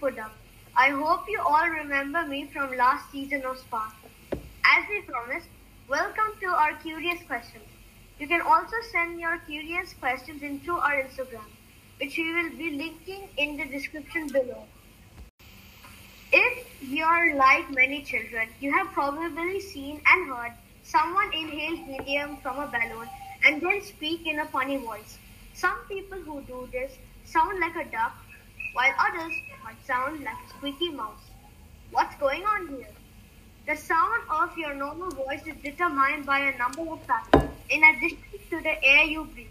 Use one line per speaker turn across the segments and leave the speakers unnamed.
Pudam. I hope you all remember me from last season of Spark. As we promised, welcome to our curious questions. You can also send your curious questions into our Instagram, which we will be linking in the description below. If you're like many children, you have probably seen and heard someone inhale helium from a balloon and then speak in a funny voice. Some people who do this sound like a duck, while others might sound like a squeaky mouse. What's going on here? The sound of your normal voice is determined by a number of factors, in addition to the air you breathe.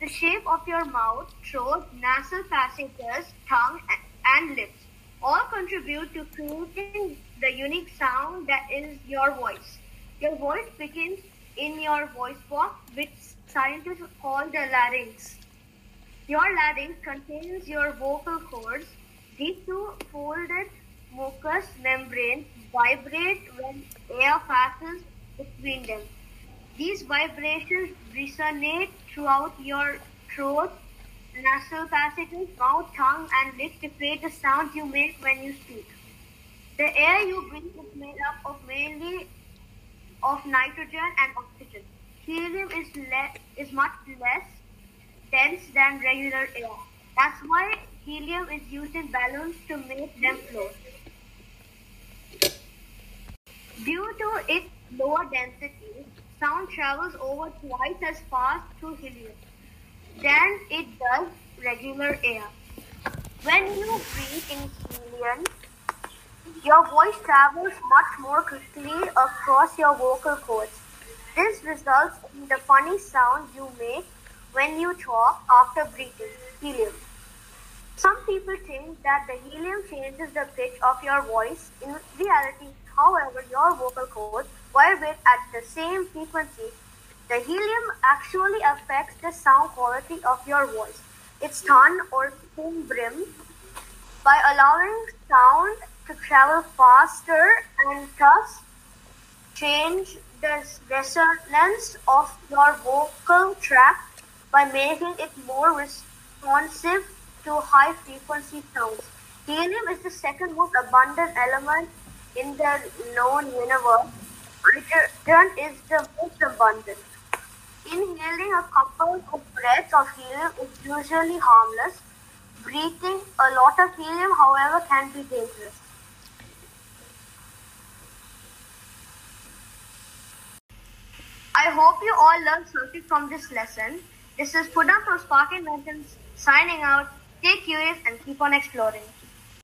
The shape of your mouth, throat, nasal passages, tongue, and lips all contribute to creating the unique sound that is your voice. Your voice begins in your voice box, which scientists call the larynx. Your larynx contains your vocal cords. These two folded mucous membranes vibrate when air passes between them. These vibrations resonate throughout your throat, nasal passages, mouth, tongue, and lips to create the sounds you make when you speak. The air you breathe is made up of mainly of nitrogen and oxygen. Helium is, le- is much less dense than regular air. That's why helium is used in balloons to make them float. Due to its lower density, sound travels over twice as fast through helium than it does regular air. When you breathe in helium, your voice travels much more quickly across your vocal cords. This results in the funny sound you make when you talk after breathing helium. Some people think that the helium changes the pitch of your voice. In reality, however, your vocal cords vibrate at the same frequency. The helium actually affects the sound quality of your voice, its tone or timbre, by allowing sound to travel faster and thus change the resonance of your vocal tract by making it more responsive to high frequency sounds. Helium is the second most abundant element in the known universe. Hydrogen is the most abundant. Inhaling a couple of breaths of helium is usually harmless. Breathing a lot of helium, however, can be dangerous. I hope you all learned something from this lesson. This is Pudam from Spark Inventions signing out. Stay curious and keep on exploring.